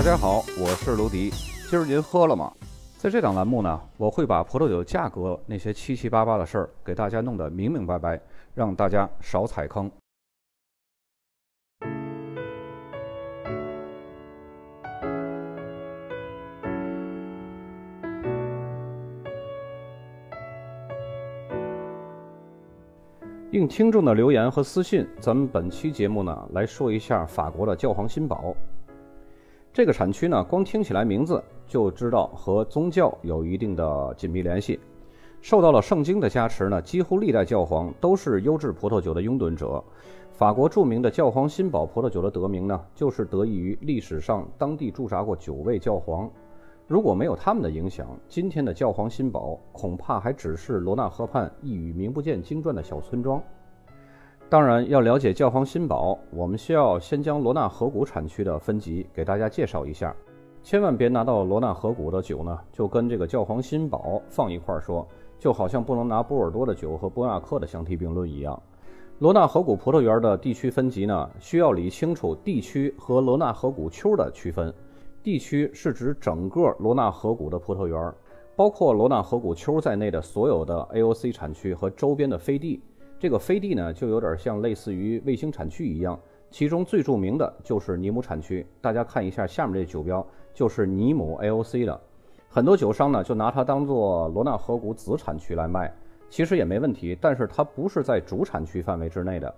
大家好，我是卢迪。今儿您喝了吗？在这档栏目呢，我会把葡萄酒价格那些七七八八的事儿给大家弄得明明白白，让大家少踩坑。应听众的留言和私信，咱们本期节目呢来说一下法国的教皇新堡。这个产区呢，光听起来名字就知道和宗教有一定的紧密联系。受到了圣经的加持呢，几乎历代教皇都是优质葡萄酒的拥趸者。法国著名的教皇新堡葡萄酒的得名呢，就是得益于历史上当地驻扎过九位教皇。如果没有他们的影响，今天的教皇新堡恐怕还只是罗纳河畔一隅名不见经传的小村庄。当然，要了解教皇新堡，我们需要先将罗纳河谷产区的分级给大家介绍一下。千万别拿到罗纳河谷的酒呢，就跟这个教皇新堡放一块儿说，就好像不能拿波尔多的酒和波亚克的相提并论一样。罗纳河谷葡萄园的地区分级呢，需要理清楚地区和罗纳河谷丘的区分。地区是指整个罗纳河谷的葡萄园，包括罗纳河谷丘在内的所有的 AOC 产区和周边的飞地。这个飞地呢，就有点像类似于卫星产区一样。其中最著名的就是尼姆产区，大家看一下下面这酒标，就是尼姆 AOC 的。很多酒商呢，就拿它当做罗纳河谷子产区来卖，其实也没问题。但是它不是在主产区范围之内的，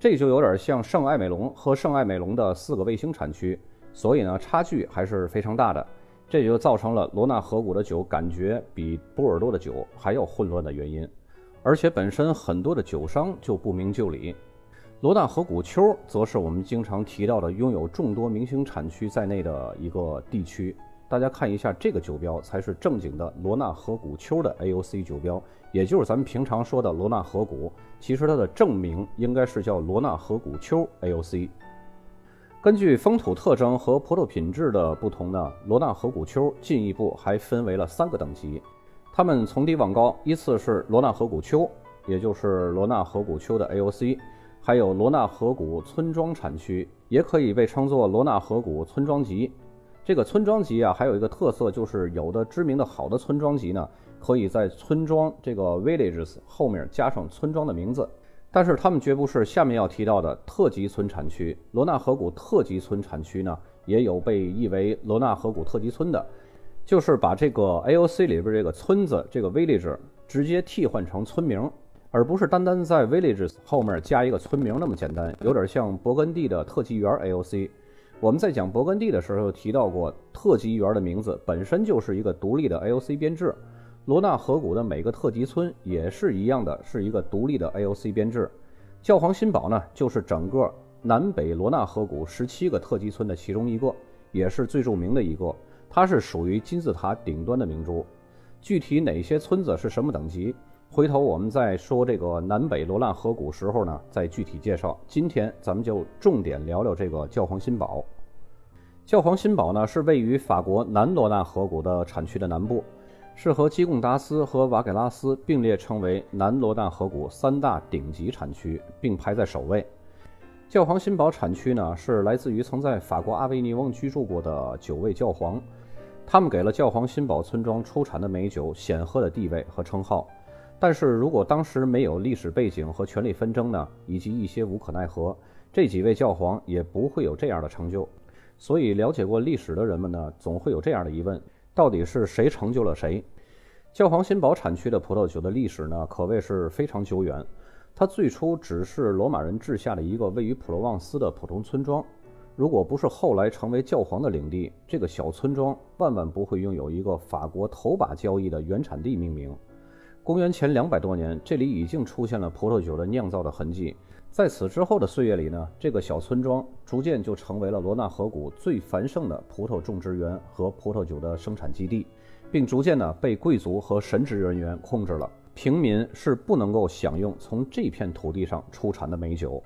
这就有点像圣艾美隆和圣艾美隆的四个卫星产区。所以呢，差距还是非常大的，这就造成了罗纳河谷的酒感觉比波尔多的酒还要混乱的原因。而且本身很多的酒商就不明就里。罗纳河谷丘则是我们经常提到的拥有众多明星产区在内的一个地区。大家看一下这个酒标，才是正经的罗纳河谷丘的 AOC 酒标，也就是咱们平常说的罗纳河谷。其实它的正名应该是叫罗纳河谷丘 AOC。根据风土特征和葡萄品质的不同呢，罗纳河谷丘进一步还分为了三个等级，它们从低往高依次是罗纳河谷丘，也就是罗纳河谷丘的 AOC，还有罗纳河谷村庄产区，也可以被称作罗纳河谷村庄级。这个村庄级啊，还有一个特色就是有的知名的好的村庄级呢，可以在村庄这个 villages 后面加上村庄的名字。但是他们绝不是下面要提到的特级村产区。罗纳河谷特级村产区呢，也有被译为罗纳河谷特级村的，就是把这个 AOC 里边这个村子这个 village 直接替换成村名，而不是单单在 villages 后面加一个村名那么简单，有点像勃艮第的特级园 AOC。我们在讲勃艮第的时候提到过，特级园的名字本身就是一个独立的 AOC 编制。罗纳河谷的每个特级村也是一样的，是一个独立的 AOC 编制。教皇新堡呢，就是整个南北罗纳河谷十七个特级村的其中一个，也是最著名的一个。它是属于金字塔顶端的明珠。具体哪些村子是什么等级，回头我们在说这个南北罗纳河谷时候呢，再具体介绍。今天咱们就重点聊聊这个教皇新堡。教皇新堡呢，是位于法国南罗纳河谷的产区的南部。是和基贡达斯和瓦给拉斯并列称为南罗纳河谷三大顶级产区，并排在首位。教皇新堡产区呢，是来自于曾在法国阿维尼翁居住过的九位教皇，他们给了教皇新堡村庄出产的美酒显赫的地位和称号。但是如果当时没有历史背景和权力纷争呢，以及一些无可奈何，这几位教皇也不会有这样的成就。所以，了解过历史的人们呢，总会有这样的疑问。到底是谁成就了谁？教皇新堡产区的葡萄酒的历史呢，可谓是非常久远。它最初只是罗马人治下的一个位于普罗旺斯的普通村庄。如果不是后来成为教皇的领地，这个小村庄万万不会拥有一个法国头把交易的原产地命名。公元前两百多年，这里已经出现了葡萄酒的酿造的痕迹。在此之后的岁月里呢，这个小村庄逐渐就成为了罗纳河谷最繁盛的葡萄种植园和葡萄酒的生产基地，并逐渐呢被贵族和神职人员控制了。平民是不能够享用从这片土地上出产的美酒。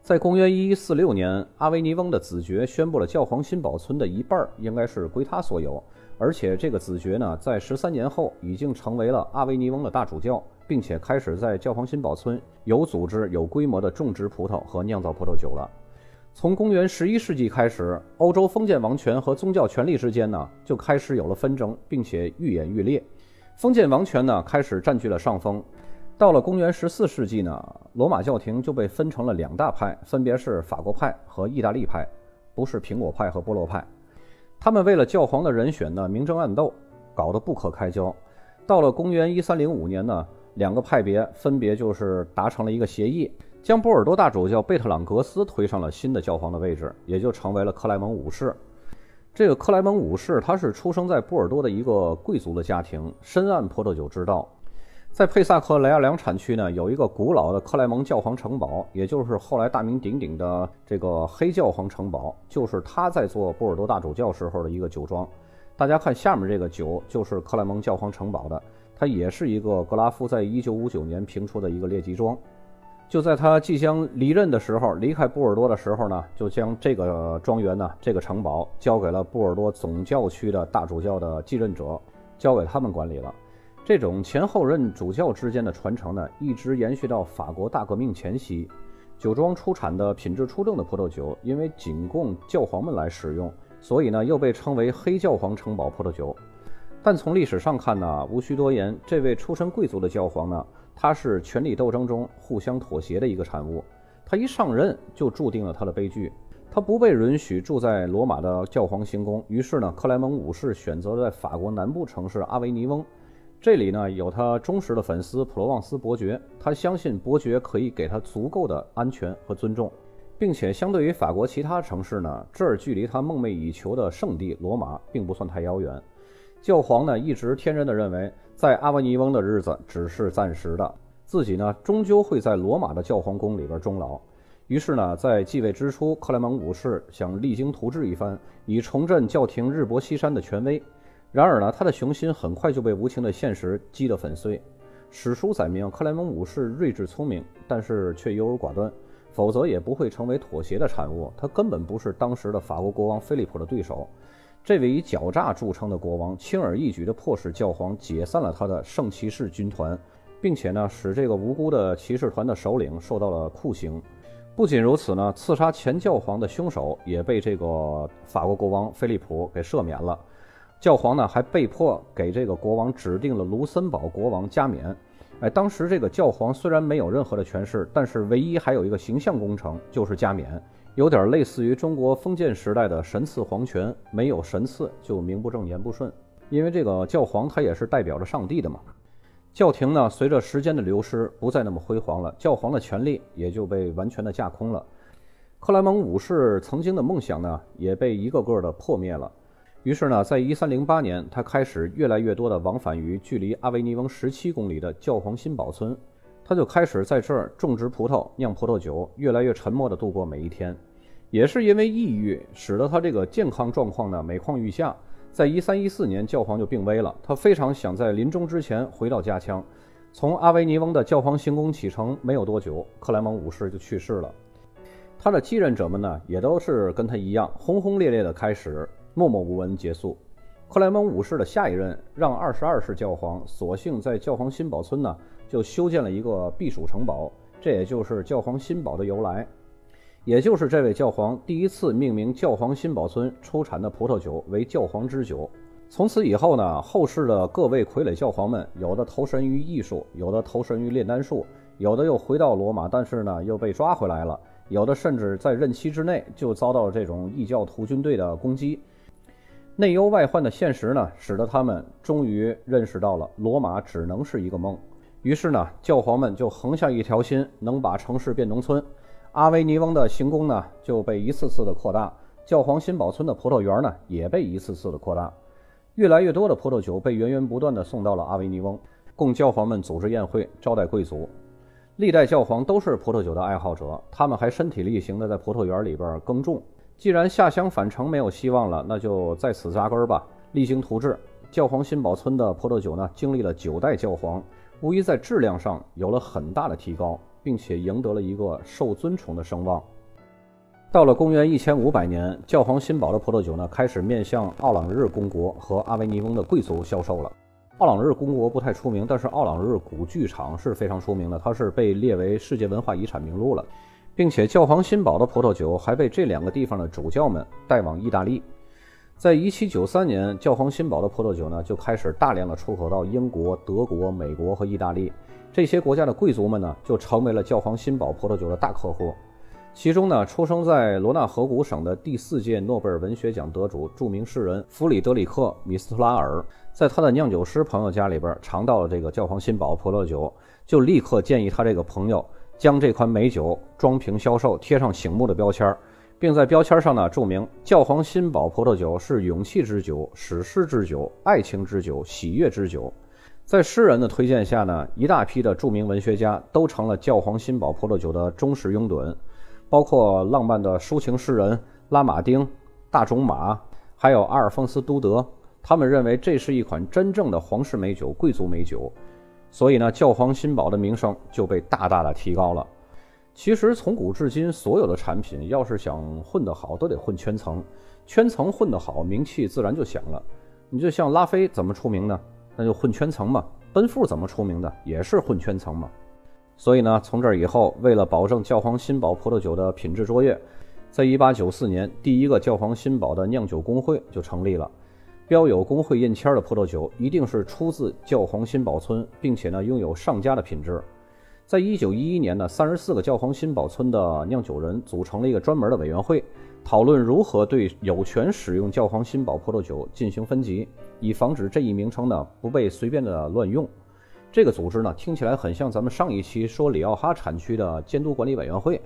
在公元一一四六年，阿维尼翁的子爵宣布了教皇新堡村的一半应该是归他所有，而且这个子爵呢，在十三年后已经成为了阿维尼翁的大主教。并且开始在教皇新堡村有组织、有规模的种植葡萄和酿造葡萄酒了。从公元十一世纪开始，欧洲封建王权和宗教权力之间呢就开始有了纷争，并且愈演愈烈。封建王权呢开始占据了上风。到了公元十四世纪呢，罗马教廷就被分成了两大派，分别是法国派和意大利派，不是苹果派和菠萝派。他们为了教皇的人选呢明争暗斗，搞得不可开交。到了公元一三零五年呢，两个派别分别就是达成了一个协议。将波尔多大主教贝特朗格斯推上了新的教皇的位置，也就成为了克莱蒙五世。这个克莱蒙五世，他是出生在波尔多的一个贵族的家庭，深谙葡萄酒之道。在佩萨克雷亚良产区呢，有一个古老的克莱蒙教皇城堡，也就是后来大名鼎鼎的这个黑教皇城堡，就是他在做波尔多大主教时候的一个酒庄。大家看下面这个酒，就是克莱蒙教皇城堡的，它也是一个格拉夫在一九五九年评出的一个列级庄。就在他即将离任的时候，离开波尔多的时候呢，就将这个庄园呢，这个城堡交给了波尔多总教区的大主教的继任者，交给他们管理了。这种前后任主教之间的传承呢，一直延续到法国大革命前夕。酒庄出产的品质出众的葡萄酒，因为仅供教皇们来使用，所以呢，又被称为黑教皇城堡葡萄酒。但从历史上看呢，无需多言，这位出身贵族的教皇呢。他是权力斗争中互相妥协的一个产物。他一上任就注定了他的悲剧。他不被允许住在罗马的教皇行宫，于是呢，克莱蒙五世选择了在法国南部城市阿维尼翁。这里呢，有他忠实的粉丝普罗旺斯伯爵。他相信伯爵可以给他足够的安全和尊重，并且相对于法国其他城市呢，这儿距离他梦寐以求的圣地罗马并不算太遥远。教皇呢，一直天真的认为。在阿维尼翁的日子只是暂时的，自己呢终究会在罗马的教皇宫里边终老。于是呢，在继位之初，克莱蒙五世想励精图治一番，以重振教廷日薄西山的权威。然而呢，他的雄心很快就被无情的现实击得粉碎。史书载明，克莱蒙五世睿智聪明，但是却优柔寡断，否则也不会成为妥协的产物。他根本不是当时的法国国王菲利普的对手。这位以狡诈著称的国王，轻而易举地迫使教皇解散了他的圣骑士军团，并且呢，使这个无辜的骑士团的首领受到了酷刑。不仅如此呢，刺杀前教皇的凶手也被这个法国国王菲利普给赦免了。教皇呢，还被迫给这个国王指定了卢森堡国王加冕。哎，当时这个教皇虽然没有任何的权势，但是唯一还有一个形象工程，就是加冕。有点类似于中国封建时代的神赐皇权，没有神赐就名不正言不顺。因为这个教皇他也是代表着上帝的嘛。教廷呢，随着时间的流失，不再那么辉煌了，教皇的权力也就被完全的架空了。克莱蒙五世曾经的梦想呢，也被一个个的破灭了。于是呢，在一三零八年，他开始越来越多的往返于距离阿维尼翁十七公里的教皇新堡村。他就开始在这儿种植葡萄、酿葡萄酒，越来越沉默地度过每一天。也是因为抑郁，使得他这个健康状况呢每况愈下。在一三一四年，教皇就病危了。他非常想在临终之前回到家乡。从阿维尼翁的教皇行宫启程没有多久，克莱蒙五世就去世了。他的继任者们呢，也都是跟他一样，轰轰烈烈的开始，默默无闻结束。克莱蒙五世的下一任让二十二世教皇，索性在教皇新堡村呢。就修建了一个避暑城堡，这也就是教皇新堡的由来，也就是这位教皇第一次命名教皇新堡村出产的葡萄酒为教皇之酒。从此以后呢，后世的各位傀儡教皇们，有的投身于艺术，有的投身于炼丹术，有的又回到罗马，但是呢又被抓回来了，有的甚至在任期之内就遭到这种异教徒军队的攻击。内忧外患的现实呢，使得他们终于认识到了罗马只能是一个梦。于是呢，教皇们就横下一条心，能把城市变农村。阿维尼翁的行宫呢，就被一次次的扩大；教皇新堡村的葡萄园呢，也被一次次的扩大。越来越多的葡萄酒被源源不断的送到了阿维尼翁，供教皇们组织宴会招待贵族。历代教皇都是葡萄酒的爱好者，他们还身体力行的在葡萄园里边耕种。既然下乡返程没有希望了，那就在此扎根吧，励精图治。教皇新堡村的葡萄酒呢，经历了九代教皇。无疑在质量上有了很大的提高，并且赢得了一个受尊崇的声望。到了公元一千五百年，教皇新堡的葡萄酒呢，开始面向奥朗日公国和阿维尼翁的贵族销售了。奥朗日公国不太出名，但是奥朗日古剧场是非常出名的，它是被列为世界文化遗产名录了。并且教皇新堡的葡萄酒还被这两个地方的主教们带往意大利。在1793年，教皇新堡的葡萄酒呢就开始大量的出口到英国、德国、美国和意大利这些国家的贵族们呢就成为了教皇新堡葡萄酒的大客户。其中呢，出生在罗纳河谷省的第四届诺贝尔文学奖得主、著名诗人弗里德里克·米斯特拉尔，在他的酿酒师朋友家里边尝到了这个教皇新堡葡萄酒，就立刻建议他这个朋友将这款美酒装瓶销售，贴上醒目的标签儿，并在标签上呢注明“教皇新堡葡萄酒是勇气之酒、史诗之酒、爱情之酒、喜悦之酒”。在诗人的推荐下呢，一大批的著名文学家都成了教皇新堡葡萄酒的忠实拥趸。包括浪漫的抒情诗人拉马丁、大仲马，还有阿尔丰斯·都德，他们认为这是一款真正的皇室美酒、贵族美酒，所以呢，教皇新堡的名声就被大大的提高了。其实从古至今，所有的产品要是想混得好，都得混圈层，圈层混得好，名气自然就响了。你就像拉菲怎么出名呢？那就混圈层嘛。奔富怎么出名的？也是混圈层嘛。所以呢，从这儿以后，为了保证教皇新堡葡萄酒的品质卓越，在1894年，第一个教皇新堡的酿酒工会就成立了。标有工会印签的葡萄酒一定是出自教皇新堡村，并且呢拥有上佳的品质。在1911年呢，34个教皇新堡村的酿酒人组成了一个专门的委员会，讨论如何对有权使用教皇新堡葡萄酒进行分级，以防止这一名称呢不被随便的乱用。这个组织呢，听起来很像咱们上一期说里奥哈产区的监督管理委员会。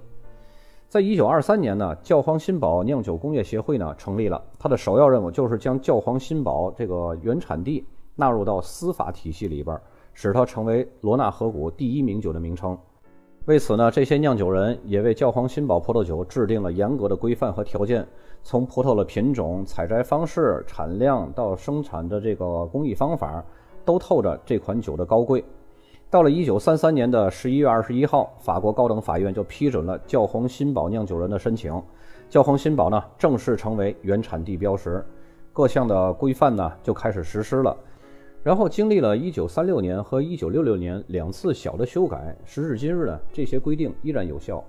在一九二三年呢，教皇新堡酿酒工业协会呢成立了，它的首要任务就是将教皇新堡这个原产地纳入到司法体系里边，使它成为罗纳河谷第一名酒的名称。为此呢，这些酿酒人也为教皇新堡葡萄酒制定了严格的规范和条件，从葡萄的品种、采摘方式、产量到生产的这个工艺方法。都透着这款酒的高贵。到了一九三三年的十一月二十一号，法国高等法院就批准了教皇新堡酿酒人的申请，教皇新堡呢正式成为原产地标识，各项的规范呢就开始实施了。然后经历了一九三六年和一九六六年两次小的修改，时至今日呢，这些规定依然有效。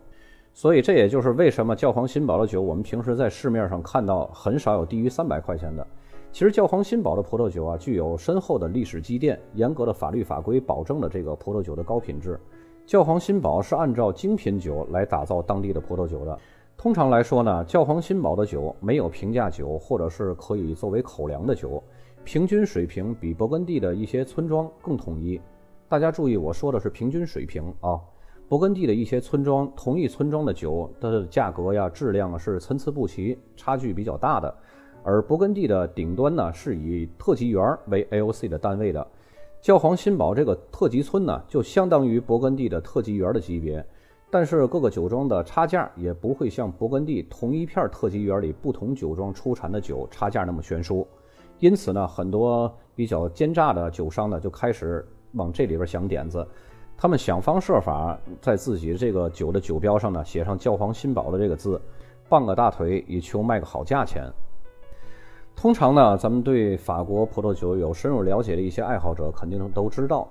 所以这也就是为什么教皇新堡的酒，我们平时在市面上看到很少有低于三百块钱的。其实教皇新堡的葡萄酒啊，具有深厚的历史积淀，严格的法律法规保证了这个葡萄酒的高品质。教皇新堡是按照精品酒来打造当地的葡萄酒的。通常来说呢，教皇新堡的酒没有平价酒，或者是可以作为口粮的酒，平均水平比勃艮第的一些村庄更统一。大家注意，我说的是平均水平啊。勃艮第的一些村庄，同一村庄的酒的价格呀、质量是参差不齐，差距比较大的。而勃艮第的顶端呢，是以特级园为 AOC 的单位的。教皇新堡这个特级村呢，就相当于勃艮第的特级园的级别。但是各个酒庄的差价也不会像勃艮第同一片特级园里不同酒庄出产的酒差价那么悬殊。因此呢，很多比较奸诈的酒商呢，就开始往这里边想点子。他们想方设法在自己这个酒的酒标上呢，写上教皇新堡的这个字，傍个大腿，以求卖个好价钱。通常呢，咱们对法国葡萄酒有深入了解的一些爱好者，肯定都知道，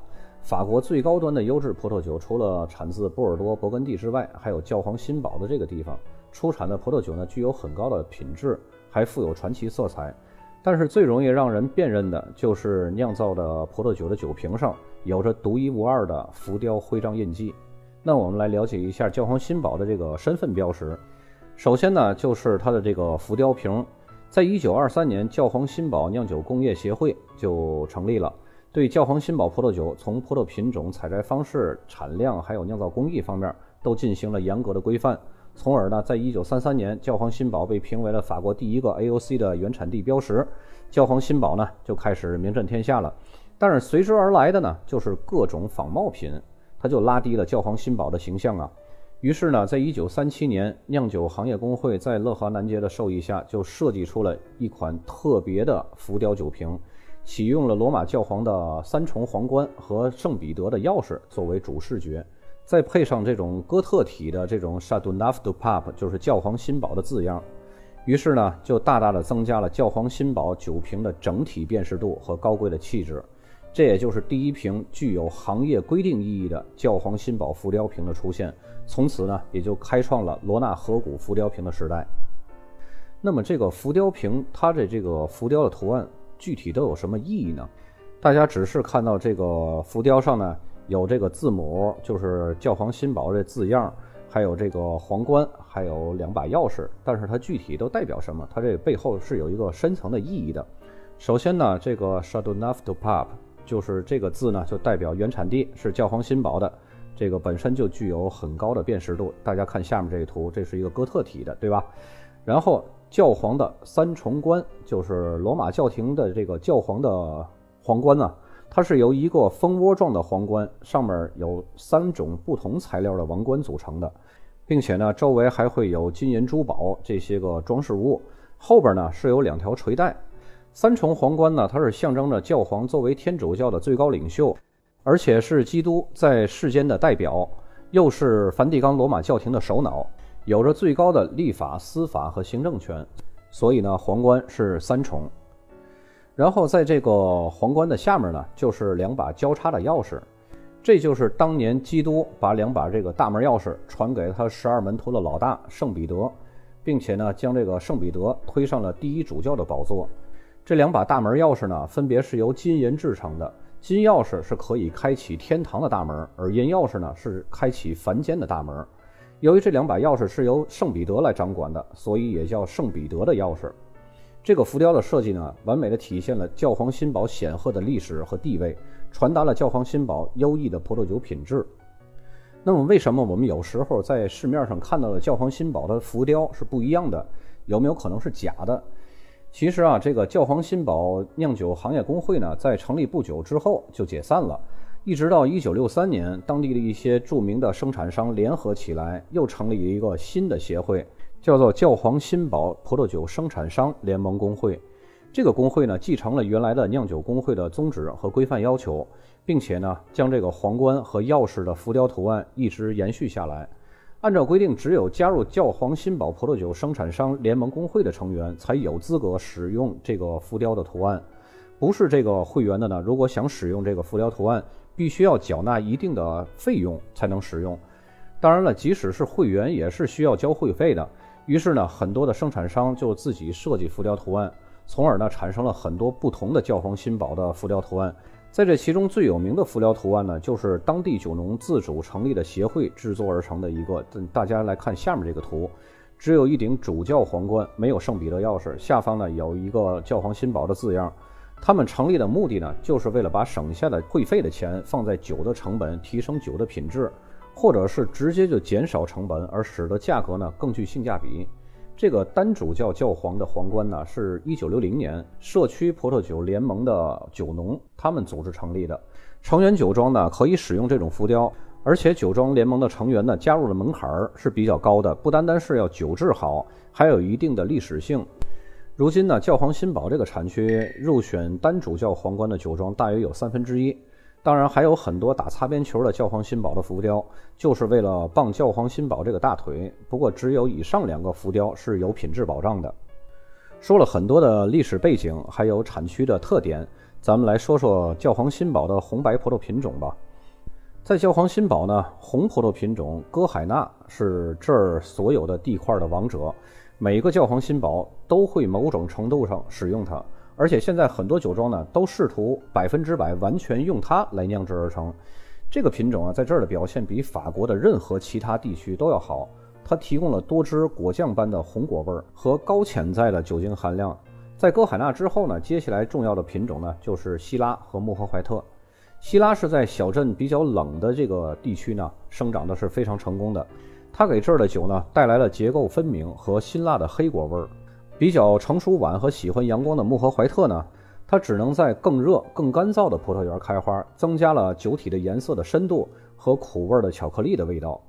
法国最高端的优质葡萄酒，除了产自波尔多、勃艮第之外，还有教皇新堡的这个地方出产的葡萄酒呢，具有很高的品质，还富有传奇色彩。但是最容易让人辨认的就是酿造的葡萄酒的酒瓶上有着独一无二的浮雕徽章印记。那我们来了解一下教皇新堡的这个身份标识。首先呢，就是它的这个浮雕瓶。在一九二三年，教皇新堡酿酒工业协会就成立了，对教皇新堡葡萄酒从葡萄品种、采摘方式、产量还有酿造工艺方面都进行了严格的规范，从而呢，在一九三三年，教皇新堡被评为了法国第一个 AOC 的原产地标识，教皇新堡呢就开始名震天下了。但是随之而来的呢，就是各种仿冒品，它就拉低了教皇新堡的形象啊。于是呢，在一九三七年，酿酒行业工会在乐华南街的授意下，就设计出了一款特别的浮雕酒瓶，启用了罗马教皇的三重皇冠和圣彼得的钥匙作为主视觉，再配上这种哥特体的这种 Chateauneuf du Pape，就是教皇新堡的字样，于是呢，就大大的增加了教皇新堡酒瓶的整体辨识度和高贵的气质。这也就是第一瓶具有行业规定意义的教皇新堡浮雕瓶的出现。从此呢，也就开创了罗纳河谷浮雕瓶的时代。那么这个浮雕瓶，它的这个浮雕的图案具体都有什么意义呢？大家只是看到这个浮雕上呢有这个字母，就是教皇新堡这字样，还有这个皇冠，还有两把钥匙。但是它具体都代表什么？它这背后是有一个深层的意义的。首先呢，这个 s h a d o w n a f t o Pop 就是这个字呢，就代表原产地是教皇新堡的。这个本身就具有很高的辨识度。大家看下面这个图，这是一个哥特体的，对吧？然后教皇的三重冠，就是罗马教廷的这个教皇的皇冠呢，它是由一个蜂窝状的皇冠，上面有三种不同材料的王冠组成的，并且呢，周围还会有金银珠宝这些个装饰物。后边呢是有两条垂带。三重皇冠呢，它是象征着教皇作为天主教的最高领袖。而且是基督在世间的代表，又是梵蒂冈罗马教廷的首脑，有着最高的立法、司法和行政权，所以呢，皇冠是三重。然后在这个皇冠的下面呢，就是两把交叉的钥匙，这就是当年基督把两把这个大门钥匙传给他十二门徒的老大圣彼得，并且呢，将这个圣彼得推上了第一主教的宝座。这两把大门钥匙呢，分别是由金银制成的。金钥匙是可以开启天堂的大门，而银钥匙呢是开启凡间的大门。由于这两把钥匙是由圣彼得来掌管的，所以也叫圣彼得的钥匙。这个浮雕的设计呢，完美的体现了教皇新堡显赫的历史和地位，传达了教皇新堡优异的葡萄酒品质。那么，为什么我们有时候在市面上看到的教皇新堡的浮雕是不一样的？有没有可能是假的？其实啊，这个教皇新堡酿酒行业工会呢，在成立不久之后就解散了，一直到一九六三年，当地的一些著名的生产商联合起来，又成立了一个新的协会，叫做教皇新堡葡萄酒生产商联盟工会。这个工会呢，继承了原来的酿酒工会的宗旨和规范要求，并且呢，将这个皇冠和钥匙的浮雕图案一直延续下来。按照规定，只有加入教皇新堡葡萄酒生产商联盟工会的成员才有资格使用这个浮雕的图案。不是这个会员的呢，如果想使用这个浮雕图案，必须要缴纳一定的费用才能使用。当然了，即使是会员，也是需要交会费的。于是呢，很多的生产商就自己设计浮雕图案，从而呢，产生了很多不同的教皇新堡的浮雕图案。在这其中最有名的浮雕图案呢，就是当地酒农自主成立的协会制作而成的一个。大家来看下面这个图，只有一顶主教皇冠，没有圣彼得钥匙，下方呢有一个教皇新堡的字样。他们成立的目的呢，就是为了把省下的会费的钱放在酒的成本，提升酒的品质，或者是直接就减少成本，而使得价格呢更具性价比。这个单主教教皇的皇冠呢，是一九六零年社区葡萄酒联盟的酒农他们组织成立的。成员酒庄呢可以使用这种浮雕，而且酒庄联盟的成员呢加入的门槛儿是比较高的，不单单是要酒质好，还有一定的历史性。如今呢，教皇新堡这个产区入选单主教皇冠的酒庄大约有三分之一。当然还有很多打擦边球的教皇新堡的浮雕，就是为了傍教皇新堡这个大腿。不过只有以上两个浮雕是有品质保障的。说了很多的历史背景，还有产区的特点，咱们来说说教皇新堡的红白葡萄品种吧。在教皇新堡呢，红葡萄品种歌海纳是这儿所有的地块的王者，每个教皇新堡都会某种程度上使用它。而且现在很多酒庄呢，都试图百分之百完全用它来酿制而成。这个品种啊，在这儿的表现比法国的任何其他地区都要好。它提供了多汁果酱般的红果味儿和高潜在的酒精含量。在歌海纳之后呢，接下来重要的品种呢，就是希拉和穆赫怀特。希拉是在小镇比较冷的这个地区呢，生长的是非常成功的。它给这儿的酒呢，带来了结构分明和辛辣的黑果味儿。比较成熟晚和喜欢阳光的穆赫怀特呢，它只能在更热、更干燥的葡萄园开花，增加了酒体的颜色的深度和苦味的巧克力的味道。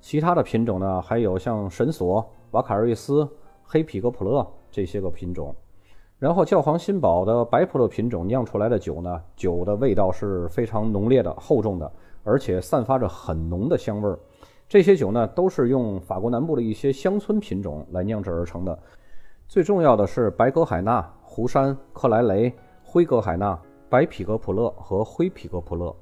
其他的品种呢，还有像神索、瓦卡瑞斯、黑皮格普勒这些个品种。然后教皇新堡的白葡萄品种酿出来的酒呢，酒的味道是非常浓烈的、厚重的，而且散发着很浓的香味儿。这些酒呢，都是用法国南部的一些乡村品种来酿制而成的。最重要的是白格海纳、湖山、克莱雷、灰格海纳、白匹格普勒和灰匹格普勒。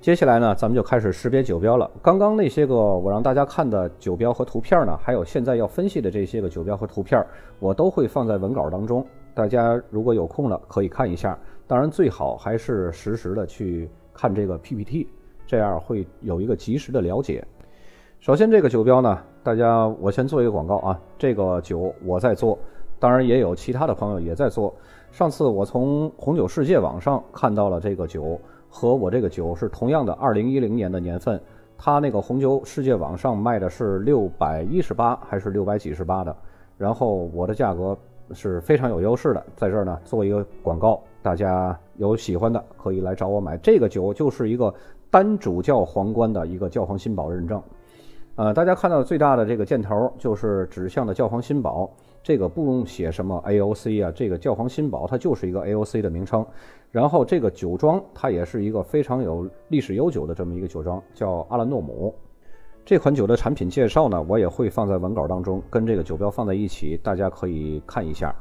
接下来呢，咱们就开始识别酒标了。刚刚那些个我让大家看的酒标和图片呢，还有现在要分析的这些个酒标和图片，我都会放在文稿当中。大家如果有空了，可以看一下。当然，最好还是实时的去看这个 PPT，这样会有一个及时的了解。首先，这个酒标呢，大家我先做一个广告啊。这个酒我在做，当然也有其他的朋友也在做。上次我从红酒世界网上看到了这个酒。和我这个酒是同样的，二零一零年的年份，它那个红酒世界网上卖的是六百一十八还是六百几十八的，然后我的价格是非常有优势的，在这儿呢做一个广告，大家有喜欢的可以来找我买。这个酒就是一个单主教皇冠的一个教皇新宝认证，呃，大家看到最大的这个箭头就是指向的教皇新堡。这个不用写什么 AOC 啊，这个教皇新堡它就是一个 AOC 的名称。然后这个酒庄它也是一个非常有历史悠久的这么一个酒庄，叫阿兰诺姆。这款酒的产品介绍呢，我也会放在文稿当中，跟这个酒标放在一起，大家可以看一下。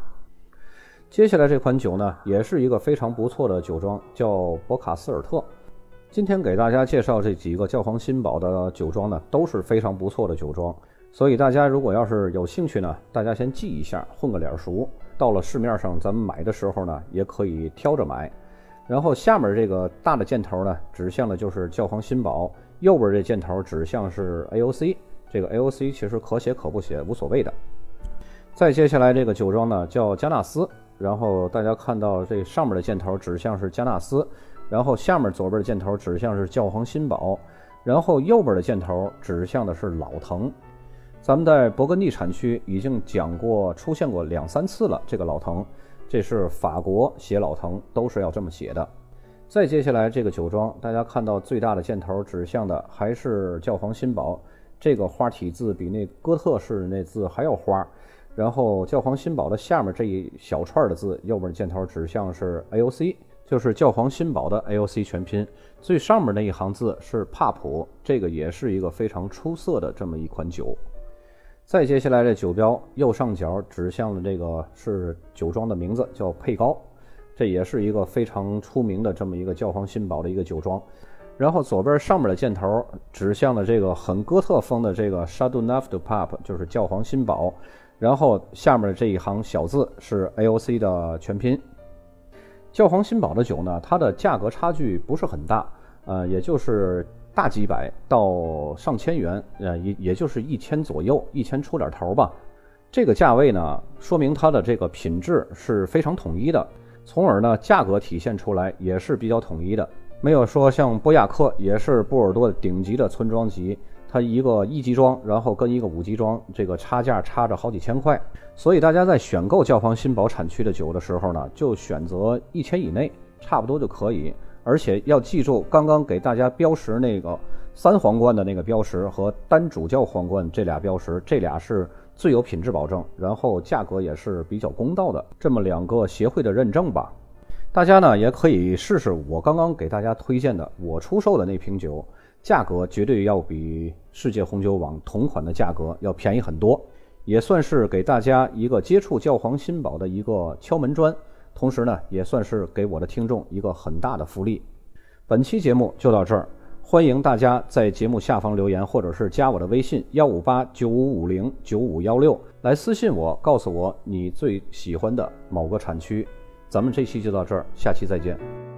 接下来这款酒呢，也是一个非常不错的酒庄，叫博卡斯尔特。今天给大家介绍这几个教皇新堡的酒庄呢，都是非常不错的酒庄。所以大家如果要是有兴趣呢，大家先记一下，混个脸熟。到了市面上咱们买的时候呢，也可以挑着买。然后下面这个大的箭头呢，指向的就是教皇新堡；右边这箭头指向是 AOC。这个 AOC 其实可写可不写，无所谓的。再接下来这个酒庄呢叫加纳斯，然后大家看到这上面的箭头指向是加纳斯，然后下面左边的箭头指向是教皇新堡，然后右边的箭头指向的是老藤。咱们在勃艮第产区已经讲过、出现过两三次了。这个老藤，这是法国写老藤都是要这么写的。再接下来这个酒庄，大家看到最大的箭头指向的还是教皇新堡，这个花体字比那哥特式那字还要花。然后教皇新堡的下面这一小串的字，右边箭头指向是 AOC，就是教皇新堡的 AOC 全拼。最上面那一行字是帕普，这个也是一个非常出色的这么一款酒。再接下来，这酒标右上角指向的这个是酒庄的名字，叫佩高，这也是一个非常出名的这么一个教皇新堡的一个酒庄。然后左边上面的箭头指向的这个很哥特风的这个 Shadow n a f t Pub，就是教皇新堡。然后下面这一行小字是 AOC 的全拼。教皇新堡的酒呢，它的价格差距不是很大，呃，也就是。大几百到上千元，呃，也也就是一千左右，一千出点头吧。这个价位呢，说明它的这个品质是非常统一的，从而呢，价格体现出来也是比较统一的，没有说像波亚克也是波尔多的顶级的村庄级，它一个一级庄，然后跟一个五级庄这个差价差着好几千块。所以大家在选购教皇新堡产区的酒的时候呢，就选择一千以内，差不多就可以。而且要记住，刚刚给大家标识那个三皇冠的那个标识和单主教皇冠这俩标识，这俩是最有品质保证，然后价格也是比较公道的这么两个协会的认证吧。大家呢也可以试试我刚刚给大家推荐的我出售的那瓶酒，价格绝对要比世界红酒网同款的价格要便宜很多，也算是给大家一个接触教皇新宝的一个敲门砖。同时呢，也算是给我的听众一个很大的福利。本期节目就到这儿，欢迎大家在节目下方留言，或者是加我的微信幺五八九五五零九五幺六来私信我，告诉我你最喜欢的某个产区。咱们这期就到这儿，下期再见。